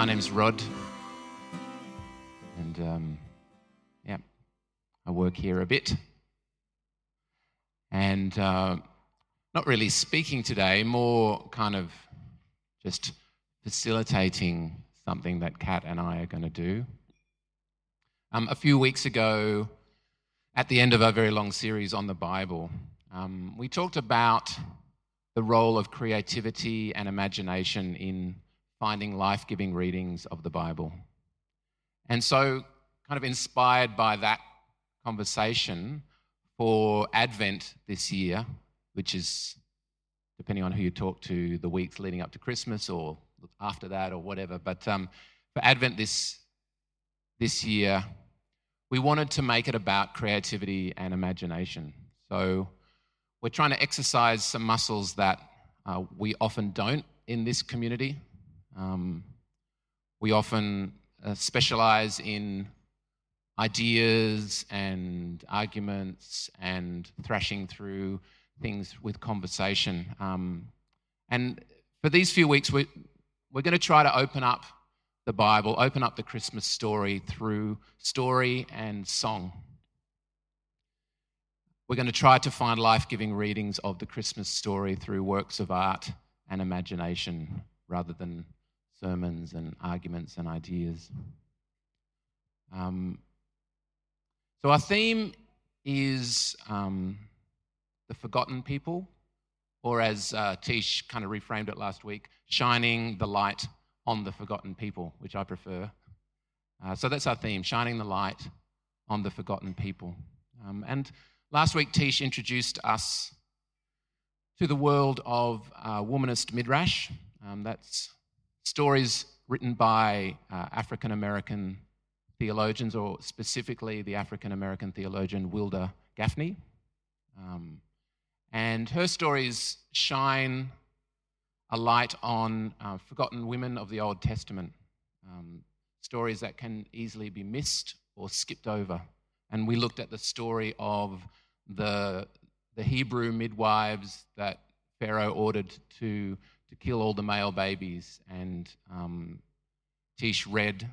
my name's Rod, and um, yeah, I work here a bit, and uh, not really speaking today, more kind of just facilitating something that Kat and I are going to do. Um, a few weeks ago, at the end of our very long series on the Bible, um, we talked about the role of creativity and imagination in finding life giving readings of the Bible. And so, kind of inspired by that conversation for Advent this year, which is, depending on who you talk to, the weeks leading up to Christmas or after that or whatever. But um, for Advent this, this year, we wanted to make it about creativity and imagination. So, we're trying to exercise some muscles that uh, we often don't in this community. Um, we often uh, specialize in ideas and arguments and thrashing through things with conversation. Um, and for these few weeks, we, we're going to try to open up the Bible, open up the Christmas story through story and song. We're going to try to find life giving readings of the Christmas story through works of art and imagination rather than sermons and arguments and ideas. Um, so, our theme is um, the forgotten people, or as uh, Tish kind of reframed it last week, shining the light on the forgotten people, which I prefer. Uh, so, that's our theme shining the light on the forgotten people. Um, and Last week, Tish introduced us to the world of uh, womanist midrash. Um, that's stories written by uh, African American theologians, or specifically the African American theologian Wilda Gafney. Um, and her stories shine a light on uh, forgotten women of the Old Testament, um, stories that can easily be missed or skipped over. And we looked at the story of the, the Hebrew midwives that Pharaoh ordered to, to kill all the male babies. And um, Tish read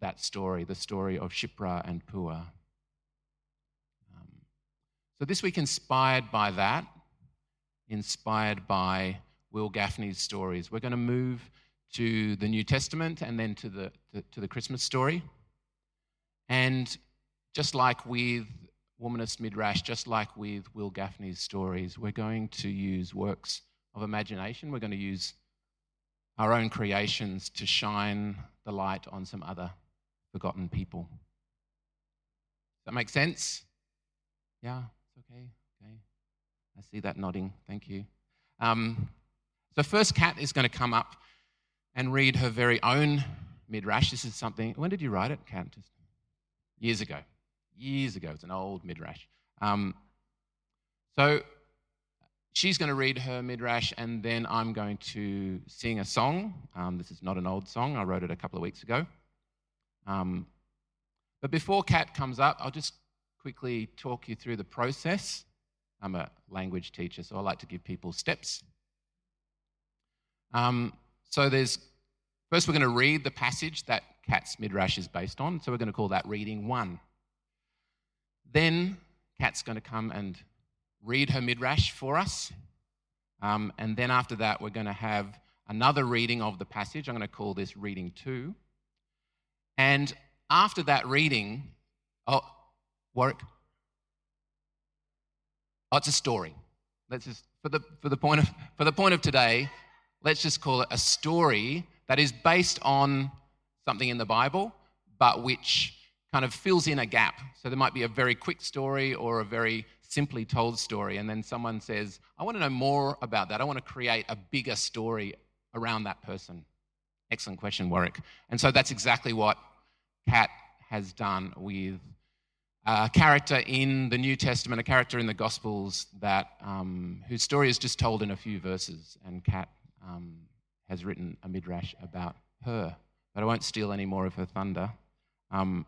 that story, the story of Shiphrah and Puah. Um, so this week, inspired by that, inspired by Wil Gafney's stories, we're going to move to the New Testament and then to the, to, to the Christmas story. And just like with Womanist Midrash, just like with Wil Gafney's stories, we're going to use works of imagination. We're going to use our own creations to shine the light on some other forgotten people. Does that make sense? Yeah, it's okay. Okay. I see that nodding. Thank you. Um, so, first, Kat is going to come up and read her very own midrash. This is something. When did you write it, Kat? Just years ago years ago. It's an old midrash. Um, so she's going to read her midrash, and then I'm going to sing a song. Um, this is not an old song. I wrote it a couple of weeks ago. Um, but before Kat comes up, I'll just quickly talk you through the process. I'm a language teacher, so I like to give people steps. Um, so there's first we're going to read the passage that Kat's midrash is based on. So we're going to call that reading one. Then Kat's going to come and read her midrash for us. Um, and then after that, we're going to have another reading of the passage. I'm going to call this reading two. And after that reading, oh, Warwick. Oh, it's a story. Let's just for the for the point of for the point of today, let's just call it a story that is based on something in the Bible, but which kind of fills in a gap. So there might be a very quick story or a very simply told story, and then someone says, I want to know more about that. I want to create a bigger story around that person. Excellent question, Warwick. And so that's exactly what Kat has done with a character in the New Testament, a character in the Gospels that um, whose story is just told in a few verses, and Kat um, has written a midrash about her. But I won't steal any more of her thunder. Um,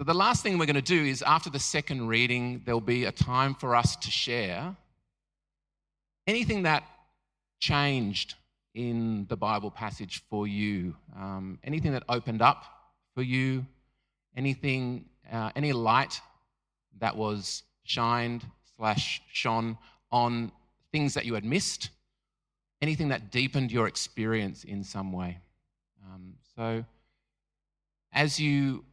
so, the last thing we're going to do is after the second reading, there'll be a time for us to share anything that changed in the Bible passage for you? Um, anything that opened up for you? Anything, uh, any light that was shined slash shone on things that you had missed? Anything that deepened your experience in some way? Um, so, as you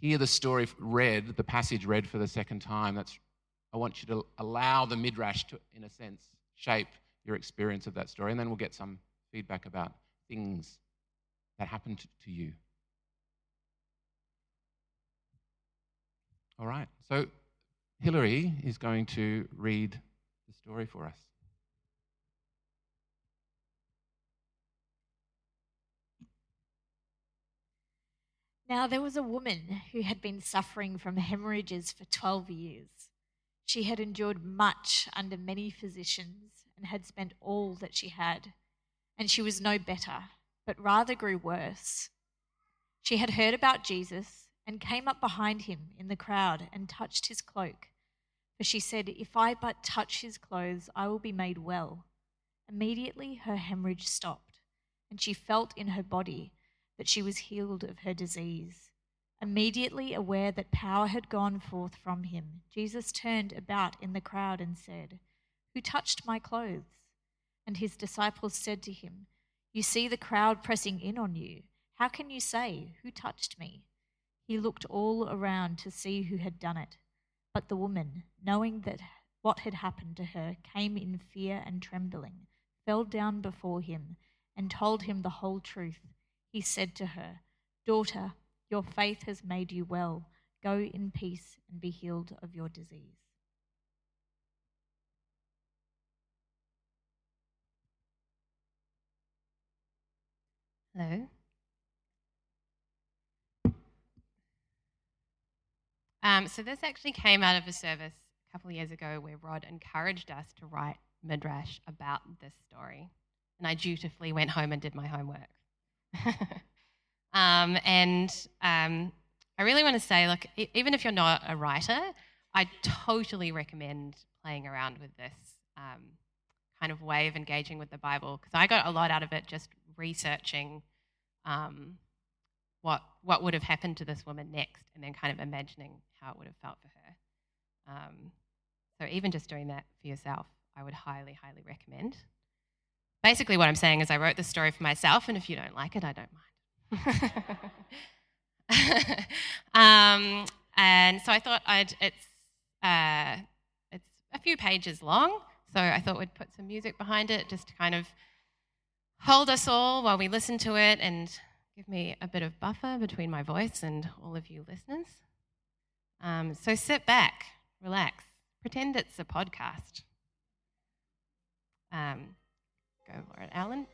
hear the story read, the passage read for the second time, that's I want you to allow the midrash to, in a sense, shape your experience of that story, and then we'll get some feedback about things that happened to you. All right, so Hilary is going to read the story for us. Now there was a woman who had been suffering from hemorrhages for 12 years. She had endured much under many physicians and had spent all that she had, and she was no better, but rather grew worse. She had heard about Jesus and came up behind him in the crowd and touched his cloak. For she said, If I but touch his clothes, I will be made well. Immediately her hemorrhage stopped, and she felt in her body that she was healed of her disease. Immediately aware that power had gone forth from him, Jesus turned about in the crowd and said, Who touched my clothes? And his disciples said to him, You see the crowd pressing in on you. How can you say, Who touched me? He looked all around to see who had done it. But the woman, knowing that what had happened to her, came in fear and trembling, fell down before him, and told him the whole truth he said to her, Daughter, your faith has made you well. Go in peace and be healed of your disease. Hello. Um, so this actually came out of a service a couple of years ago where Rod encouraged us to write midrash about this story, and I dutifully went home and did my homework. um, and um, I really want to say, look, even if you're not a writer, I totally recommend playing around with this um, kind of way of engaging with the Bible because I got a lot out of it just researching um, what what would have happened to this woman next, and then kind of imagining how it would have felt for her. Um, so even just doing that for yourself, I would highly, highly recommend basically what I'm saying is I wrote this story for myself, and if you don't like it, I don't mind. um, and so I thought I'd, it's, uh, it's a few pages long, so I thought we'd put some music behind it just to kind of hold us all while we listen to it and give me a bit of buffer between my voice and all of you listeners. Um, so sit back, relax, pretend it's a podcast. Um, Go for it, Alan.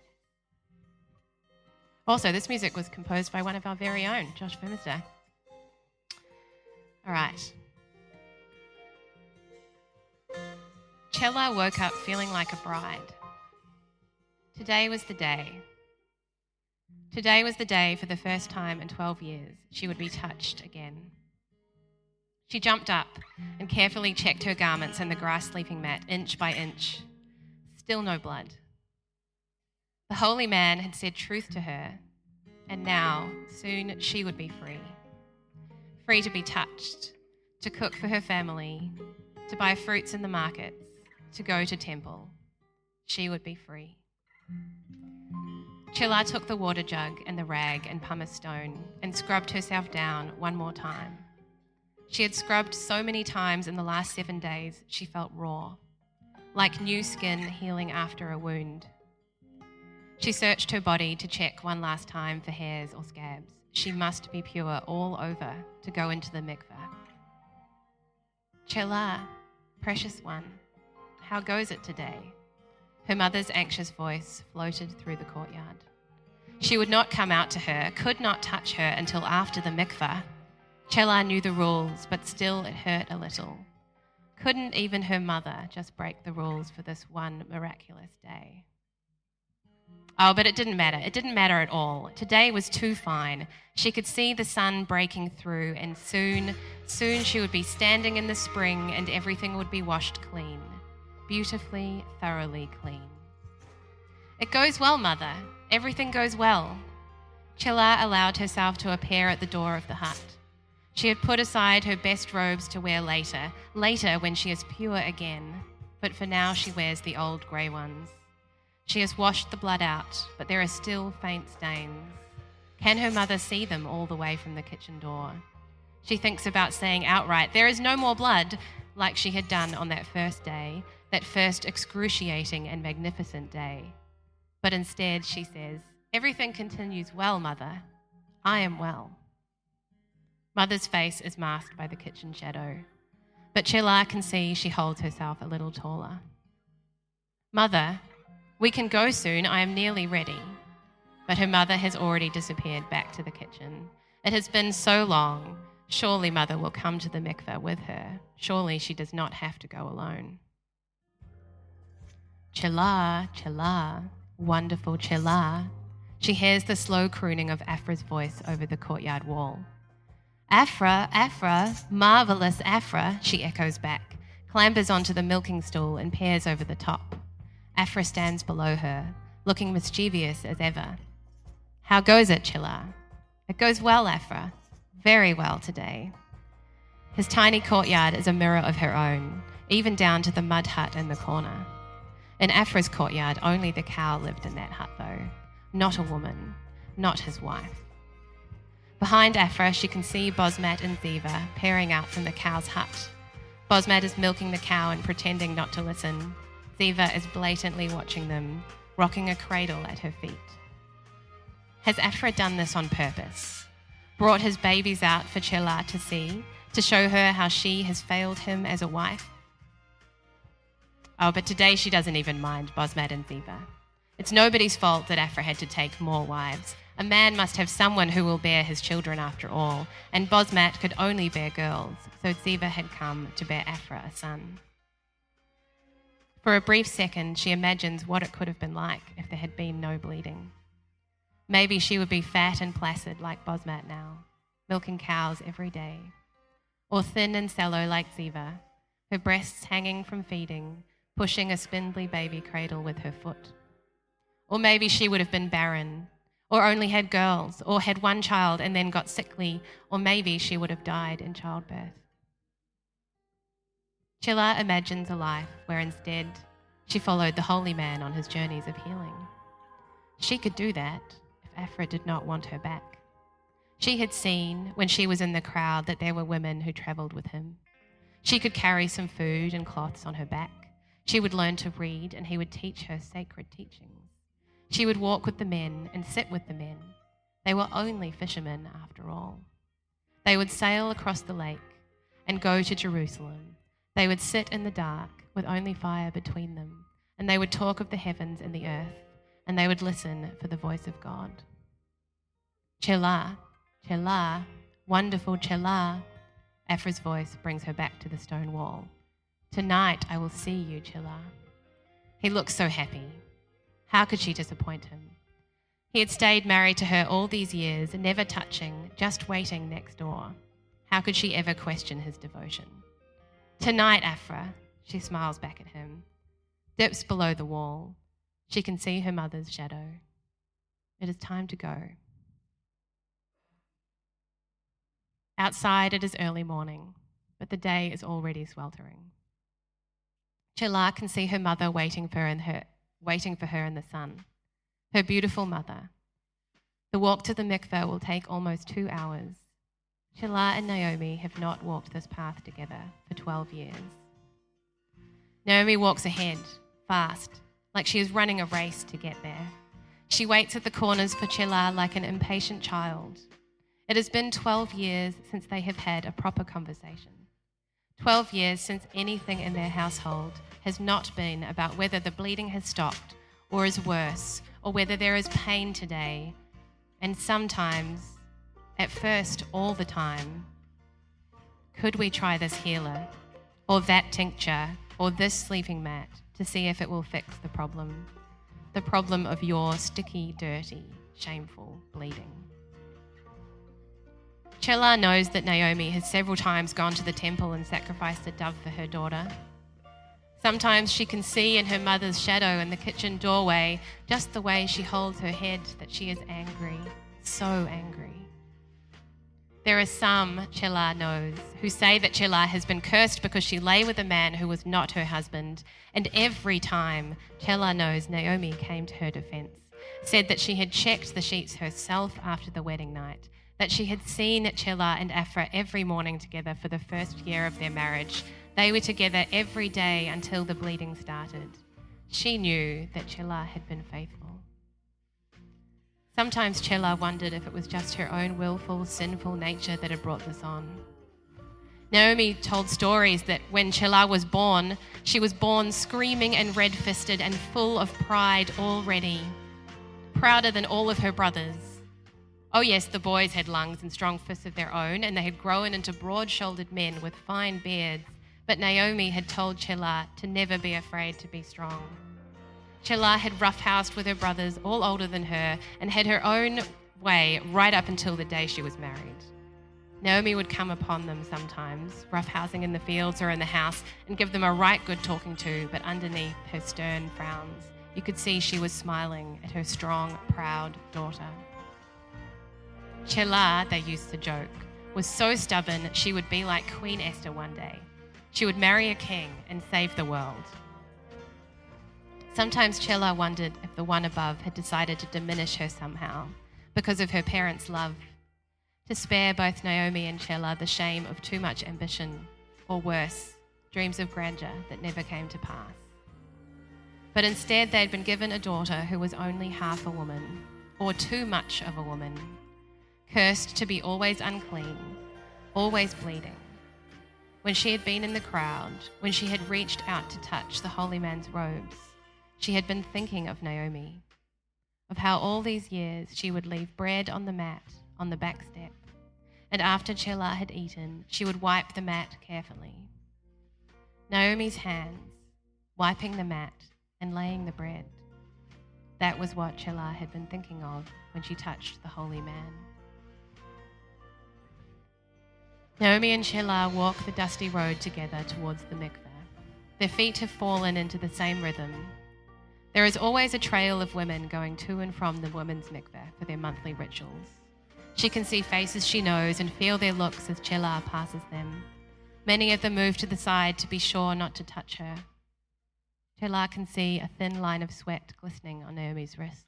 Also, this music was composed by one of our very own, Josh Firmisday. All right. Chella woke up feeling like a bride. Today was the day. Today was the day for the first time in 12 years she would be touched again. She jumped up and carefully checked her garments and the grass sleeping mat inch by inch. Still no blood. The holy man had said truth to her, and now, soon, she would be free. Free to be touched, to cook for her family, to buy fruits in the markets, to go to temple. She would be free. Chilla took the water jug and the rag and pumice stone and scrubbed herself down one more time. She had scrubbed so many times in the last seven days, she felt raw, like new skin healing after a wound. She searched her body to check one last time for hairs or scabs. She must be pure all over to go into the mikveh. Chela, precious one, how goes it today? Her mother's anxious voice floated through the courtyard. She would not come out to her, could not touch her until after the mikveh. Chela knew the rules, but still it hurt a little. Couldn't even her mother just break the rules for this one miraculous day? Oh, but it didn't matter. It didn't matter at all. Today was too fine. She could see the sun breaking through, and soon, soon she would be standing in the spring and everything would be washed clean. Beautifully, thoroughly clean. It goes well, mother. Everything goes well. Chilla allowed herself to appear at the door of the hut. She had put aside her best robes to wear later, later when she is pure again, but for now she wears the old grey ones. She has washed the blood out, but there are still faint stains. Can her mother see them all the way from the kitchen door? She thinks about saying outright, There is no more blood, like she had done on that first day, that first excruciating and magnificent day. But instead, she says, Everything continues well, Mother. I am well. Mother's face is masked by the kitchen shadow, but Chilla can see she holds herself a little taller. Mother, we can go soon. I am nearly ready. But her mother has already disappeared back to the kitchen. It has been so long. Surely mother will come to the mikveh with her. Surely she does not have to go alone. Chilla, Chilla, wonderful Chilla. She hears the slow crooning of Afra's voice over the courtyard wall. Afra, Afra, marvelous Afra, she echoes back, clambers onto the milking stool and peers over the top. Afra stands below her, looking mischievous as ever. How goes it, Chilla? It goes well, Afra. Very well today. His tiny courtyard is a mirror of her own, even down to the mud hut in the corner. In Afra's courtyard, only the cow lived in that hut, though, not a woman, not his wife. Behind Afra, she can see Bosmat and Ziva peering out from the cow's hut. Bosmat is milking the cow and pretending not to listen. Ziva is blatantly watching them, rocking a cradle at her feet. Has Afra done this on purpose? Brought his babies out for Chela to see, to show her how she has failed him as a wife? Oh, but today she doesn't even mind Bosmat and Ziva. It's nobody's fault that Afra had to take more wives. A man must have someone who will bear his children after all, and Bosmat could only bear girls, so Ziva had come to bear Afra a son. For a brief second, she imagines what it could have been like if there had been no bleeding. Maybe she would be fat and placid like Bosmat now, milking cows every day, or thin and sallow like Ziva, her breasts hanging from feeding, pushing a spindly baby cradle with her foot. Or maybe she would have been barren, or only had girls, or had one child and then got sickly, or maybe she would have died in childbirth. Chilla imagines a life where instead she followed the holy man on his journeys of healing. She could do that if Afra did not want her back. She had seen, when she was in the crowd, that there were women who travelled with him. She could carry some food and cloths on her back. She would learn to read, and he would teach her sacred teachings. She would walk with the men and sit with the men. They were only fishermen, after all. They would sail across the lake and go to Jerusalem. They would sit in the dark with only fire between them, and they would talk of the heavens and the earth, and they would listen for the voice of God. Chela, Chela, wonderful Chela. Afra's voice brings her back to the stone wall. Tonight I will see you, Chilla. He looks so happy. How could she disappoint him? He had stayed married to her all these years, never touching, just waiting next door. How could she ever question his devotion? Tonight, Afra, she smiles back at him, dips below the wall. She can see her mother's shadow. It is time to go. Outside, it is early morning, but the day is already sweltering. Chilla can see her mother waiting for, her in her, waiting for her in the sun, her beautiful mother. The walk to the mikveh will take almost two hours. Chilla and Naomi have not walked this path together for 12 years. Naomi walks ahead, fast, like she is running a race to get there. She waits at the corners for Chilla like an impatient child. It has been 12 years since they have had a proper conversation. 12 years since anything in their household has not been about whether the bleeding has stopped or is worse, or whether there is pain today. And sometimes, at first, all the time, could we try this healer, or that tincture, or this sleeping mat to see if it will fix the problem? The problem of your sticky, dirty, shameful bleeding. Chela knows that Naomi has several times gone to the temple and sacrificed a dove for her daughter. Sometimes she can see in her mother's shadow in the kitchen doorway just the way she holds her head that she is angry, so angry. There are some, Chela knows, who say that Chela has been cursed because she lay with a man who was not her husband. And every time, Chela knows Naomi came to her defense, said that she had checked the sheets herself after the wedding night, that she had seen Chela and Afra every morning together for the first year of their marriage. They were together every day until the bleeding started. She knew that Chela had been faithful. Sometimes Chela wondered if it was just her own willful, sinful nature that had brought this on. Naomi told stories that when Chela was born, she was born screaming and red fisted and full of pride already, prouder than all of her brothers. Oh, yes, the boys had lungs and strong fists of their own, and they had grown into broad shouldered men with fine beards. But Naomi had told Chela to never be afraid to be strong. Chela had roughhoused with her brothers, all older than her, and had her own way right up until the day she was married. Naomi would come upon them sometimes, roughhousing in the fields or in the house, and give them a right good talking to, but underneath her stern frowns, you could see she was smiling at her strong, proud daughter. Chela, they used to joke, was so stubborn that she would be like Queen Esther one day. She would marry a king and save the world. Sometimes Chela wondered if the one above had decided to diminish her somehow because of her parents' love, to spare both Naomi and Chela the shame of too much ambition, or worse, dreams of grandeur that never came to pass. But instead, they had been given a daughter who was only half a woman, or too much of a woman, cursed to be always unclean, always bleeding. When she had been in the crowd, when she had reached out to touch the holy man's robes, she had been thinking of Naomi, of how all these years she would leave bread on the mat on the back step, and after Chela had eaten, she would wipe the mat carefully. Naomi's hands, wiping the mat and laying the bread. That was what Chela had been thinking of when she touched the holy man. Naomi and Chela walk the dusty road together towards the mikveh. Their feet have fallen into the same rhythm there is always a trail of women going to and from the women's mikveh for their monthly rituals. She can see faces she knows and feel their looks as Chela passes them. Many of them move to the side to be sure not to touch her. Chela can see a thin line of sweat glistening on Naomi's wrists.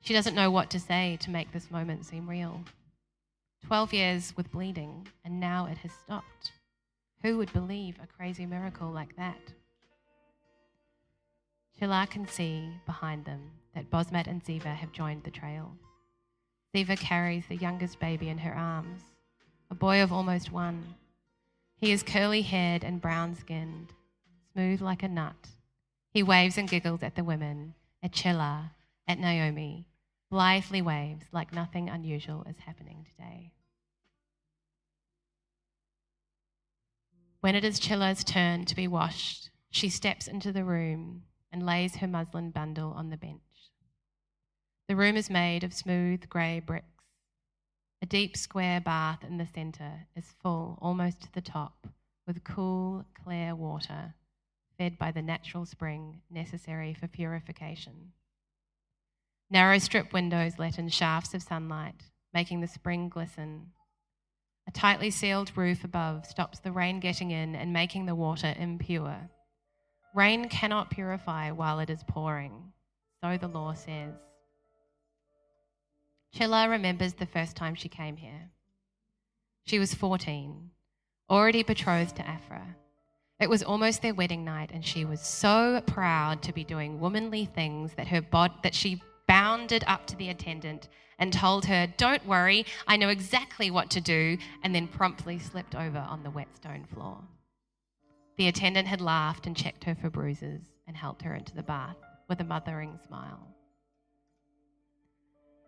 She doesn't know what to say to make this moment seem real. Twelve years with bleeding, and now it has stopped. Who would believe a crazy miracle like that? Chela can see behind them that Bosmat and Ziva have joined the trail. Ziva carries the youngest baby in her arms, a boy of almost one. He is curly haired and brown skinned, smooth like a nut. He waves and giggles at the women, at Chela, at Naomi, blithely waves like nothing unusual is happening today. When it is Chela's turn to be washed, she steps into the room and lays her muslin bundle on the bench. The room is made of smooth grey bricks. A deep square bath in the centre is full almost to the top with cool, clear water fed by the natural spring necessary for purification. Narrow strip windows let in shafts of sunlight, making the spring glisten. A tightly sealed roof above stops the rain getting in and making the water impure. Rain cannot purify while it is pouring, so the law says. Chela remembers the first time she came here. She was 14, already betrothed to Afra. It was almost their wedding night, and she was so proud to be doing womanly things that her bod- that she bounded up to the attendant and told her, "Don't worry, I know exactly what to do," and then promptly slipped over on the wet stone floor. The attendant had laughed and checked her for bruises and helped her into the bath with a mothering smile.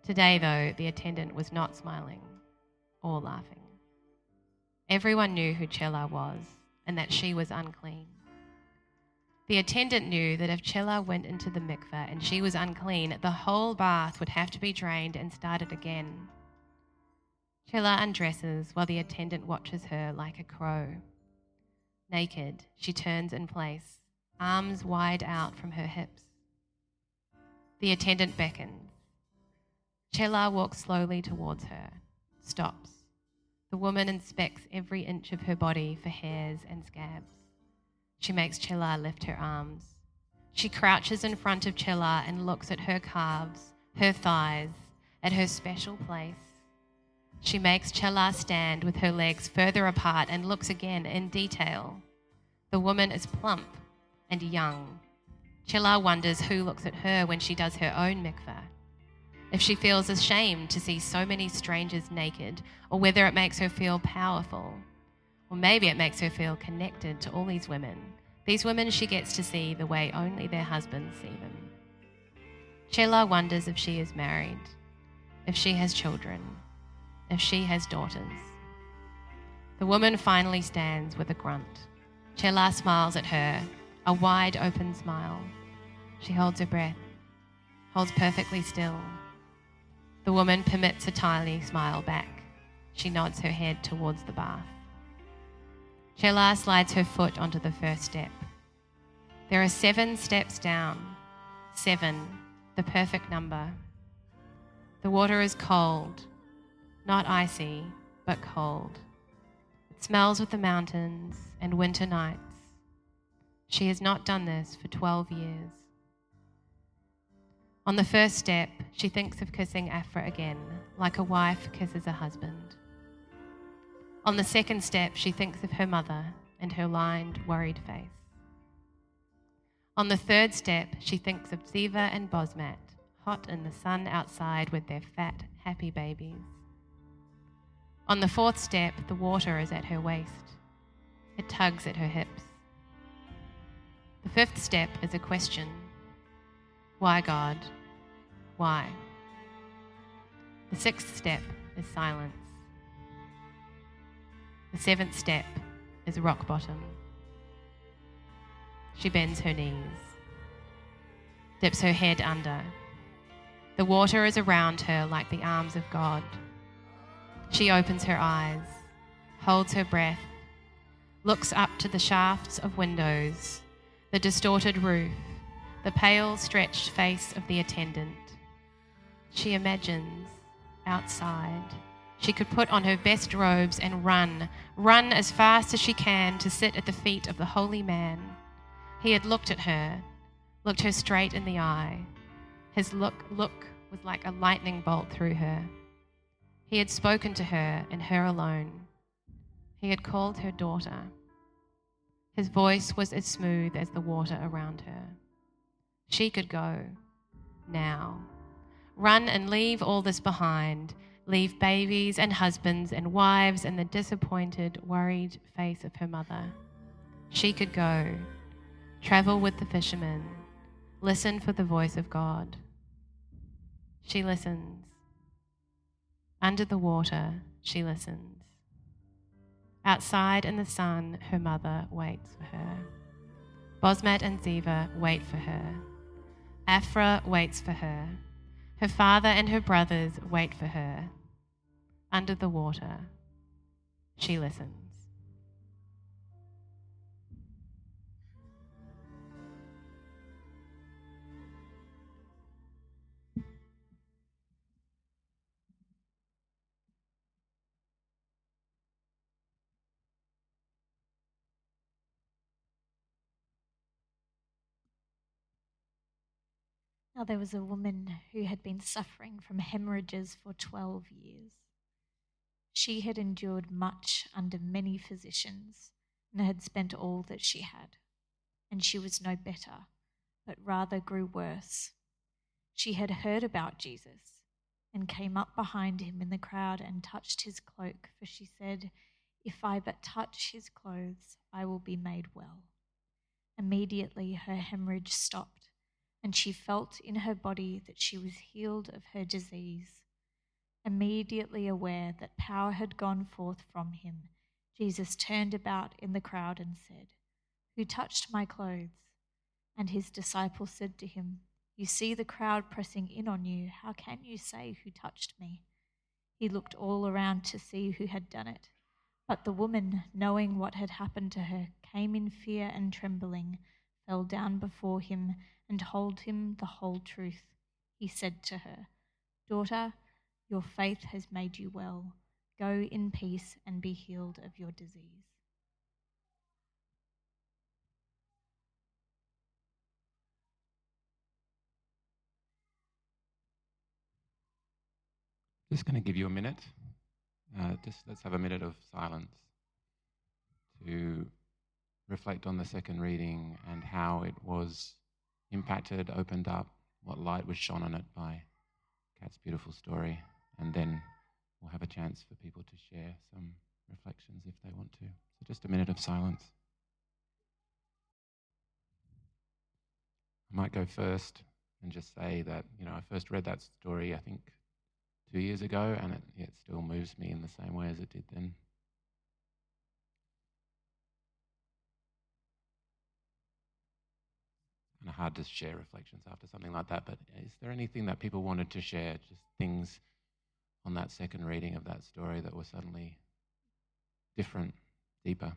Today, though, the attendant was not smiling or laughing. Everyone knew who Chela was and that she was unclean. The attendant knew that if Chela went into the mikveh and she was unclean, the whole bath would have to be drained and started again. Chela undresses while the attendant watches her like a crow. Naked, she turns in place, arms wide out from her hips. The attendant beckons. Chela walks slowly towards her, stops. The woman inspects every inch of her body for hairs and scabs. She makes Chela lift her arms. She crouches in front of Chela and looks at her calves, her thighs, at her special place. She makes Chela stand with her legs further apart and looks again in detail. The woman is plump and young. Chela wonders who looks at her when she does her own mikveh. If she feels ashamed to see so many strangers naked, or whether it makes her feel powerful. Or maybe it makes her feel connected to all these women. These women she gets to see the way only their husbands see them. Chela wonders if she is married, if she has children, if she has daughters. The woman finally stands with a grunt. Chela smiles at her, a wide open smile. She holds her breath, holds perfectly still. The woman permits a tiny smile back. She nods her head towards the bath. Chela slides her foot onto the first step. There are seven steps down. Seven, the perfect number. The water is cold, not icy, but cold. It smells of the mountains and winter nights. She has not done this for 12 years. On the first step, she thinks of kissing Afra again, like a wife kisses a husband. On the second step, she thinks of her mother and her lined, worried face. On the third step, she thinks of Ziva and Bosmat, hot in the sun outside with their fat, happy babies. On the fourth step, the water is at her waist. It tugs at her hips. The fifth step is a question Why, God? Why? The sixth step is silence. The seventh step is rock bottom. She bends her knees, dips her head under. The water is around her like the arms of God. She opens her eyes, holds her breath, looks up to the shafts of windows, the distorted roof, the pale, stretched face of the attendant. She imagines outside she could put on her best robes and run, run as fast as she can to sit at the feet of the holy man. He had looked at her, looked her straight in the eye. His look, look was like a lightning bolt through her. He had spoken to her and her alone. He had called her daughter. His voice was as smooth as the water around her. She could go now. Run and leave all this behind leave babies and husbands and wives and the disappointed, worried face of her mother. She could go, travel with the fishermen, listen for the voice of God. She listens. Under the water, she listens. Outside in the sun, her mother waits for her. Bosmat and Ziva wait for her. Afra waits for her. Her father and her brothers wait for her. Under the water, she listens. Now there was a woman who had been suffering from hemorrhages for 12 years. She had endured much under many physicians and had spent all that she had. And she was no better, but rather grew worse. She had heard about Jesus and came up behind him in the crowd and touched his cloak, for she said, If I but touch his clothes, I will be made well. Immediately her hemorrhage stopped and she felt in her body that she was healed of her disease. Immediately aware that power had gone forth from him, Jesus turned about in the crowd and said, Who touched my clothes? And his disciples said to him, You see the crowd pressing in on you. How can you say, Who touched me? He looked all around to see who had done it. But the woman, knowing what had happened to her, came in fear and trembling, fell down before him, and told him the whole truth. He said to her, Daughter, your faith has made you well. Go in peace and be healed of your disease. Just going to give you a minute. Uh, just let's have a minute of silence to reflect on the second reading and how it was impacted, opened up, what light was shone on it by Kat's beautiful story. And then we'll have a chance for people to share some reflections if they want to. So just a minute of silence. I might go first and just say that, you know, I first read that story, I think, two years ago, and it, it still moves me in the same way as it did then. Hard to share reflections after something like that, but is there anything that people wanted to share? Just things on that second reading of that story that were suddenly different, deeper?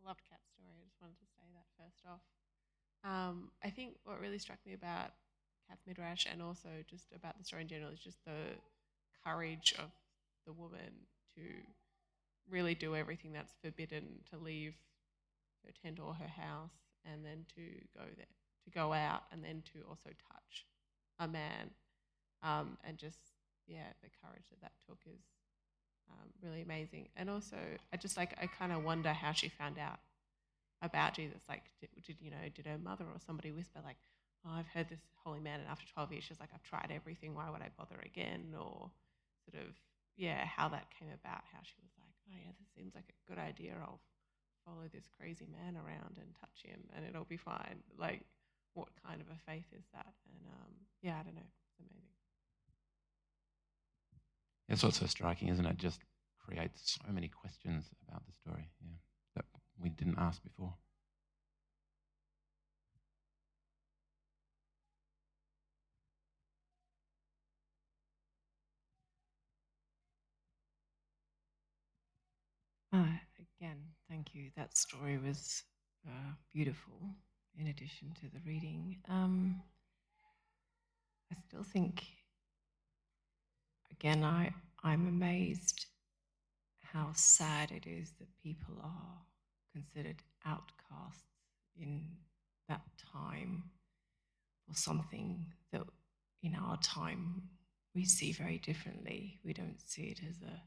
I loved Kat's story. I just wanted to say that first off. Um, I think what really struck me about Kat's Midrash and also just about the story in general is just the courage of the woman to really do everything that's forbidden, to leave her tent or her house, and then to go there, to go out, and then to also touch a man, um, and just yeah, the courage that that took is um, really amazing. And also, I just like I kind of wonder how she found out about Jesus. Like, did, did, you know, did her mother or somebody whisper like, "Oh, I've heard this holy man," and after twelve years, she's like, "I've tried everything. Why would I bother again?" Or sort of, yeah, how that came about. How she was like, "Oh yeah, this seems like a good idea. I'll follow this crazy man around and touch him, and it'll be fine." Like, what kind of a faith is that? And um, yeah, I don't know. It's amazing. That's what's so striking, isn't it? Just creates so many questions about the story, yeah, that we didn't ask before. Uh, again, thank you. That story was uh, beautiful, in addition to the reading. Um, I still think, again, I, I'm amazed how sad it is that people are considered outcasts in that time for something that in our time we see very differently. We don't see it as a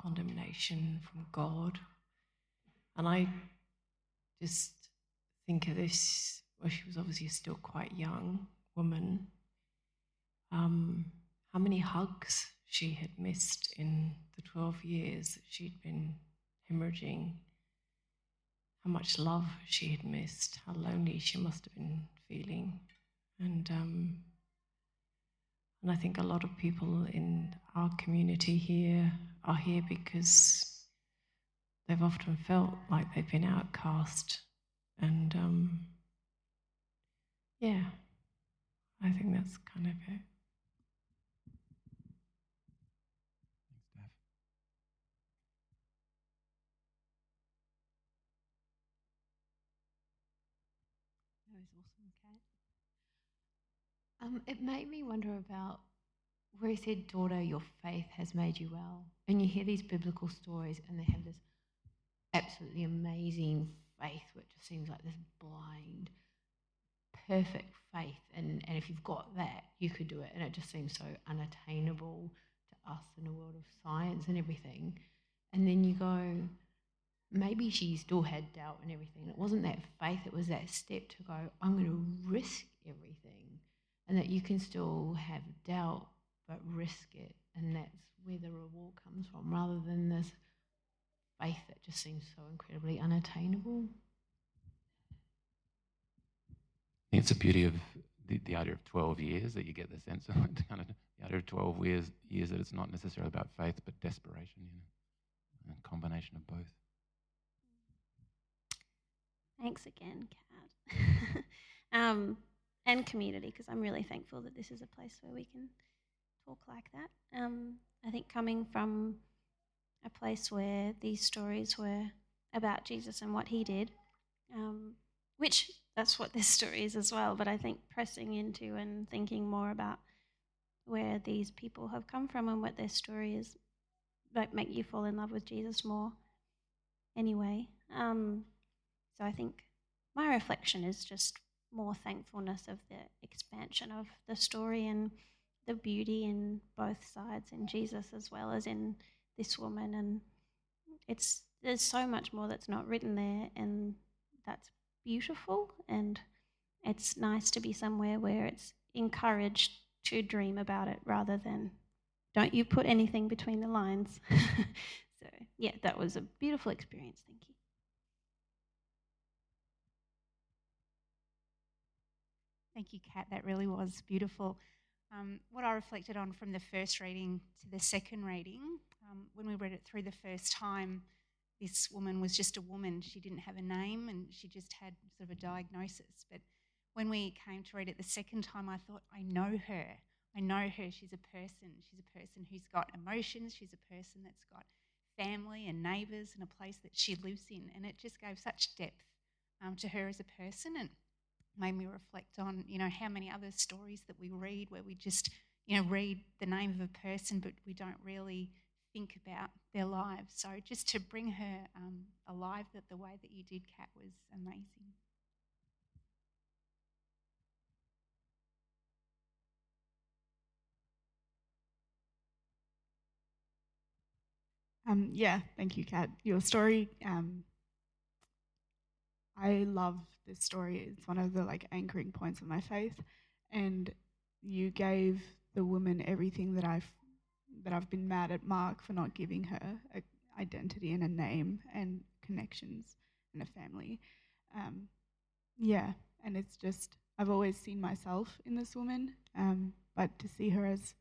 condemnation from God. And I just think of this, well, she was obviously still quite young woman. Um, how many hugs she had missed in the 12 years that she'd been hemorrhaging, how much love she had missed, how lonely she must have been feeling. And, um, and I think a lot of people in our community here are here because they've often felt like they've been outcast. And um, yeah, I think that's kind of it. That was awesome. Um, it made me wonder about where he said, Daughter, your faith has made you well. And you hear these biblical stories, and they have this absolutely amazing faith, which just seems like this blind, perfect faith. And, and if you've got that, you could do it. And it just seems so unattainable to us in a world of science and everything. And then you go, maybe she still had doubt and everything. It wasn't that faith, it was that step to go, I'm going to risk everything. And that you can still have doubt, but risk it. And that's where the reward comes from, rather than this faith that just seems so incredibly unattainable. I think it's the beauty of the, the idea of 12 years that you get the sense of it, kind of the idea of 12 years, years that it's not necessarily about faith, but desperation, you know, a combination of both. Thanks again, Kat. um, and community, because I'm really thankful that this is a place where we can talk like that. Um, I think coming from a place where these stories were about Jesus and what he did, um, which that's what this story is as well, but I think pressing into and thinking more about where these people have come from and what their story is like make you fall in love with Jesus more anyway. Um, so I think my reflection is just more thankfulness of the expansion of the story and the beauty in both sides in Jesus as well as in this woman and it's there's so much more that's not written there and that's beautiful and it's nice to be somewhere where it's encouraged to dream about it rather than don't you put anything between the lines. so yeah, that was a beautiful experience. Thank you. Thank you, Kat. That really was beautiful. Um, what I reflected on from the first reading to the second reading, um, when we read it through the first time, this woman was just a woman. She didn't have a name and she just had sort of a diagnosis. But when we came to read it the second time, I thought, I know her. I know her. She's a person. She's a person who's got emotions. She's a person that's got family and neighbours and a place that she lives in. And it just gave such depth um, to her as a person and made me reflect on, you know, how many other stories that we read where we just, you know, read the name of a person but we don't really think about their lives. So just to bring her um, alive that the way that you did, Kat, was amazing. Um, yeah, thank you, Kat. Your story, um, I love this story. It's one of the like anchoring points of my faith, and you gave the woman everything that I've that I've been mad at Mark for not giving her a identity and a name and connections and a family. Um, yeah, and it's just I've always seen myself in this woman, um, but to see her as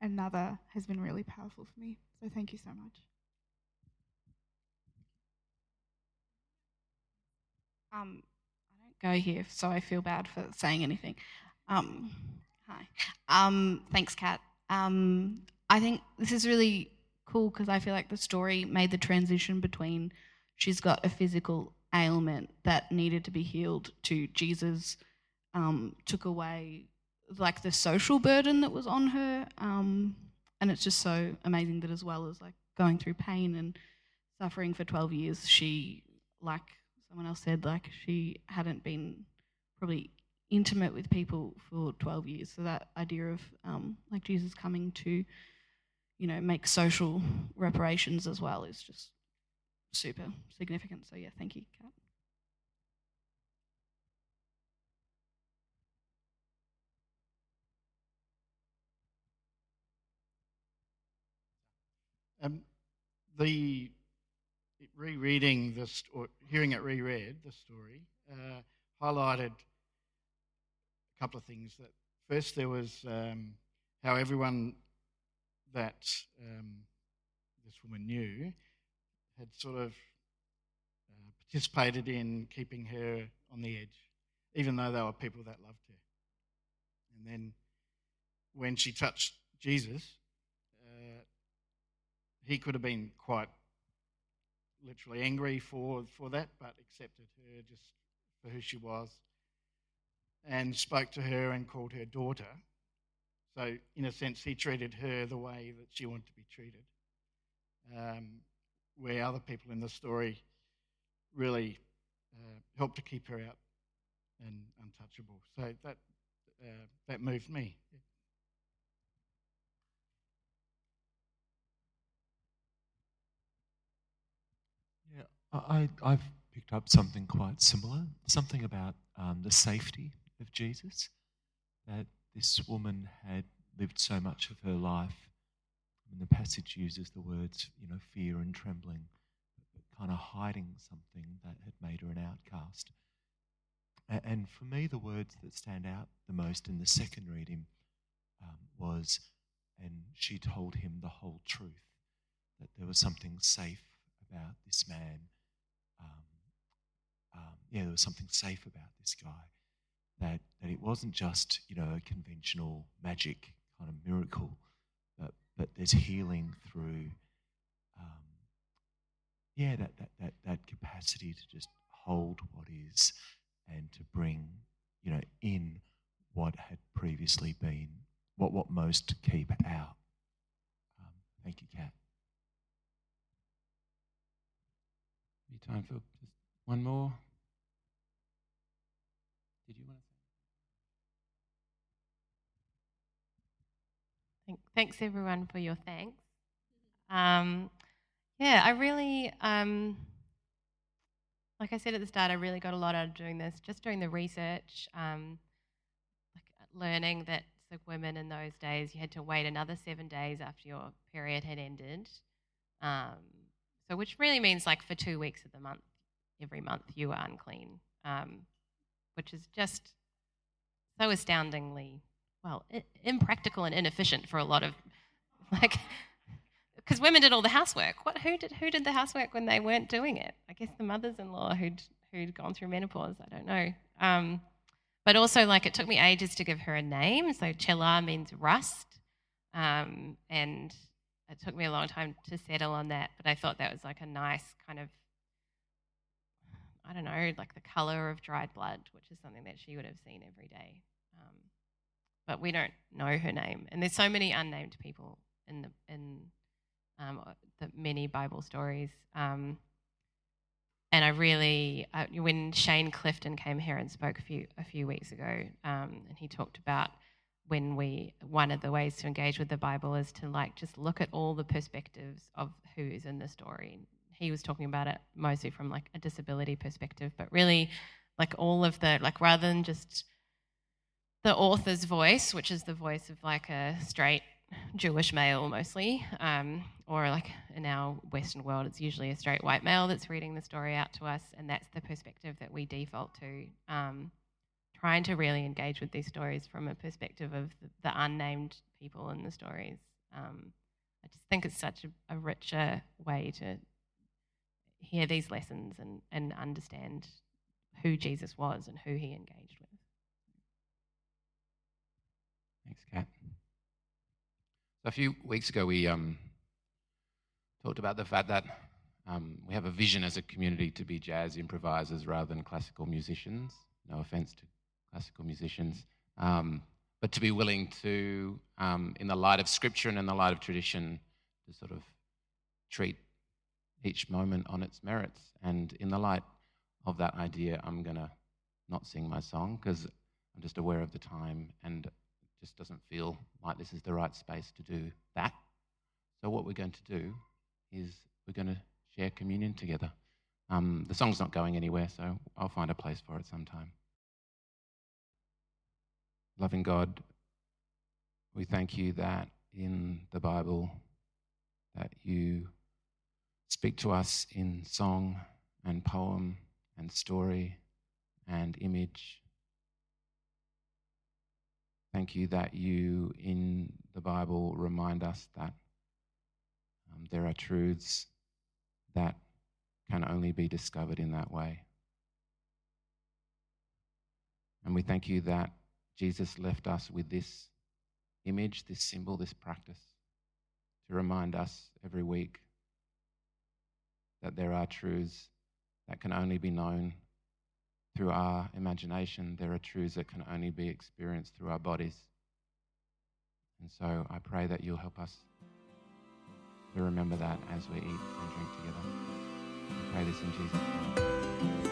another has been really powerful for me. So thank you so much. Um, I don't go here, so I feel bad for saying anything. Um, hi. Um, thanks, Kat. Um, I think this is really cool because I feel like the story made the transition between she's got a physical ailment that needed to be healed to Jesus um, took away like the social burden that was on her. Um, and it's just so amazing that as well as like going through pain and suffering for 12 years, she, like someone else said, like she hadn't been probably intimate with people for 12 years. So that idea of um, like Jesus coming to, you know, make social reparations as well is just super significant. So yeah, thank you, Kat. Um, the rereading this or hearing it reread the story uh, highlighted a couple of things. That first there was um, how everyone that um, this woman knew had sort of uh, participated in keeping her on the edge, even though they were people that loved her. And then when she touched Jesus, he could have been quite literally angry for, for that, but accepted her just for who she was and spoke to her and called her daughter. So, in a sense, he treated her the way that she wanted to be treated. Um, where other people in the story really uh, helped to keep her out and untouchable. So that uh, that moved me. I, I've picked up something quite similar, something about um, the safety of Jesus, that this woman had lived so much of her life. Mean, the passage uses the words, you know, fear and trembling, kind of hiding something that had made her an outcast. And for me, the words that stand out the most in the second reading um, was, and she told him the whole truth, that there was something safe about this man um, yeah, there was something safe about this guy. That that it wasn't just you know a conventional magic kind of miracle, but but there's healing through. Um, yeah, that, that, that, that capacity to just hold what is and to bring, you know, in what had previously been, what, what most keep out. Um, thank you, Kat. Maybe time for one more. Did you want to say? Thank- Thanks everyone for your thanks. Um, yeah, I really, um, like I said at the start, I really got a lot out of doing this. Just doing the research, um, like learning that so women in those days you had to wait another seven days after your period had ended. Um, so which really means like for two weeks of the month, every month you were unclean, um, which is just so astoundingly well I- impractical and inefficient for a lot of like because women did all the housework. What who did who did the housework when they weren't doing it? I guess the mothers-in-law who'd who'd gone through menopause. I don't know. Um, but also, like it took me ages to give her a name. So Chela means rust, um, and it took me a long time to settle on that. But I thought that was like a nice kind of I don't know, like the color of dried blood, which is something that she would have seen every day. Um, but we don't know her name, and there's so many unnamed people in the in um, the many Bible stories. Um, and I really, uh, when Shane Clifton came here and spoke a few a few weeks ago, um, and he talked about when we one of the ways to engage with the Bible is to like just look at all the perspectives of who's in the story. He was talking about it mostly from like a disability perspective, but really like all of the like rather than just the author's voice, which is the voice of like a straight Jewish male mostly, um, or like in our Western world, it's usually a straight white male that's reading the story out to us, and that's the perspective that we default to. Um, trying to really engage with these stories from a perspective of the, the unnamed people in the stories. Um, I just think it's such a, a richer way to hear these lessons and, and understand who Jesus was and who he engaged with. Thanks, Kat. So a few weeks ago, we um, talked about the fact that um, we have a vision as a community to be jazz improvisers rather than classical musicians. No offense to classical musicians, um, but to be willing to, um, in the light of scripture and in the light of tradition, to sort of treat each moment on its merits. And in the light of that idea, I'm going to not sing my song because I'm just aware of the time and it just doesn't feel like this is the right space to do that. So, what we're going to do is we're going to share communion together. Um, the song's not going anywhere, so I'll find a place for it sometime. Loving God, we thank you that in the Bible that you speak to us in song and poem and story and image. Thank you that you in the Bible remind us that um, there are truths that can only be discovered in that way. And we thank you that Jesus left us with this image, this symbol, this practice to remind us every week that there are truths that can only be known through our imagination. There are truths that can only be experienced through our bodies. And so I pray that you'll help us to remember that as we eat and drink together. I pray this in Jesus' name.